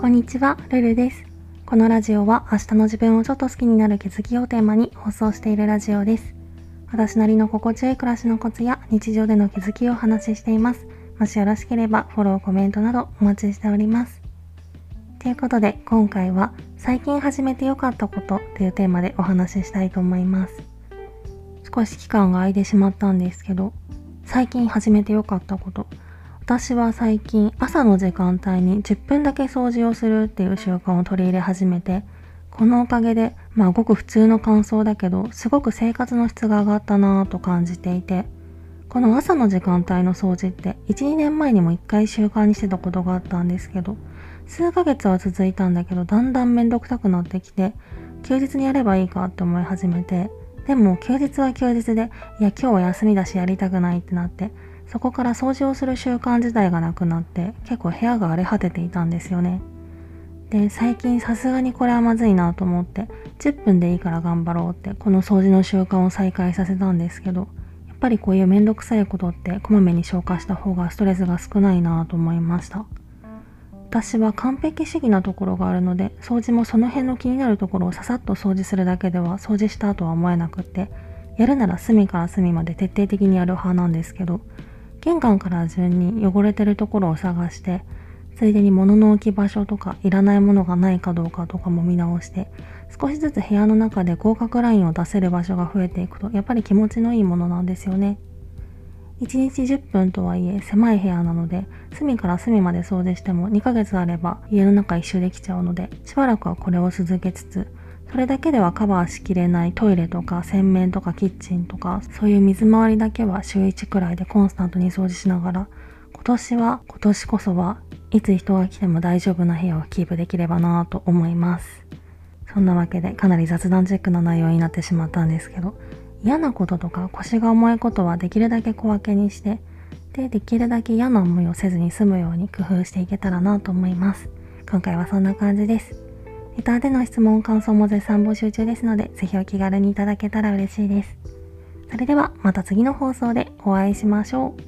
こんにちは、ルルです。このラジオは明日の自分をちょっと好きになる気づきをテーマに放送しているラジオです。私なりの心地よい暮らしのコツや日常での気づきをお話ししています。もしよろしければフォロー、コメントなどお待ちしております。ということで今回は最近始めてよかったことというテーマでお話ししたいと思います。少し期間が空いてしまったんですけど、最近始めてよかったこと。私は最近朝の時間帯に10分だけ掃除をするっていう習慣を取り入れ始めて、このおかげで、まあごく普通の感想だけど、すごく生活の質が上がったなぁと感じていて、この朝の時間帯の掃除って1、2年前にも1回習慣にしてたことがあったんですけど、数ヶ月は続いたんだけど、だんだんめんどくさくなってきて、休日にやればいいかって思い始めて、でも休日は休日で、いや今日は休みだしやりたくないってなって、そこから掃除をする習慣自体がなくなって結構部屋が荒れ果てていたんですよね。で、最近さすがにこれはまずいなと思って10分でいいから頑張ろうってこの掃除の習慣を再開させたんですけどやっぱりこういうめんどくさいことってこまめに消化した方がストレスが少ないなと思いました。私は完璧主義なところがあるので掃除もその辺の気になるところをささっと掃除するだけでは掃除したとは思えなくってやるなら隅から隅まで徹底的にやる派なんですけど玄関から順に汚れてるところを探してついでに物の置き場所とかいらないものがないかどうかとかも見直して少しずつ部屋の中で合格ラインを出せる場所が増えていくとやっぱり気持ちのいいものなんですよね。1日10分とはいえ狭い部屋なので隅から隅まで掃除しても2ヶ月あれば家の中一周できちゃうのでしばらくはこれを続けつつそれだけではカバーしきれないトイレとか洗面とかキッチンとかそういう水回りだけは週1くらいでコンスタントに掃除しながら今年は今年こそはいつ人が来ても大丈夫な部屋をキープできればなぁと思います。そんなわけでかなり雑談チェックな内容になってしまったんですけど嫌なこととか腰が重いことはできるだけ小分けにしてでできるだけ嫌な思いをせずに済むように工夫していけたらなと思います。今回はそんな感じです。レターでの質問、感想も絶賛募集中ですので、ぜひお気軽にいただけたら嬉しいです。それではまた次の放送でお会いしましょう。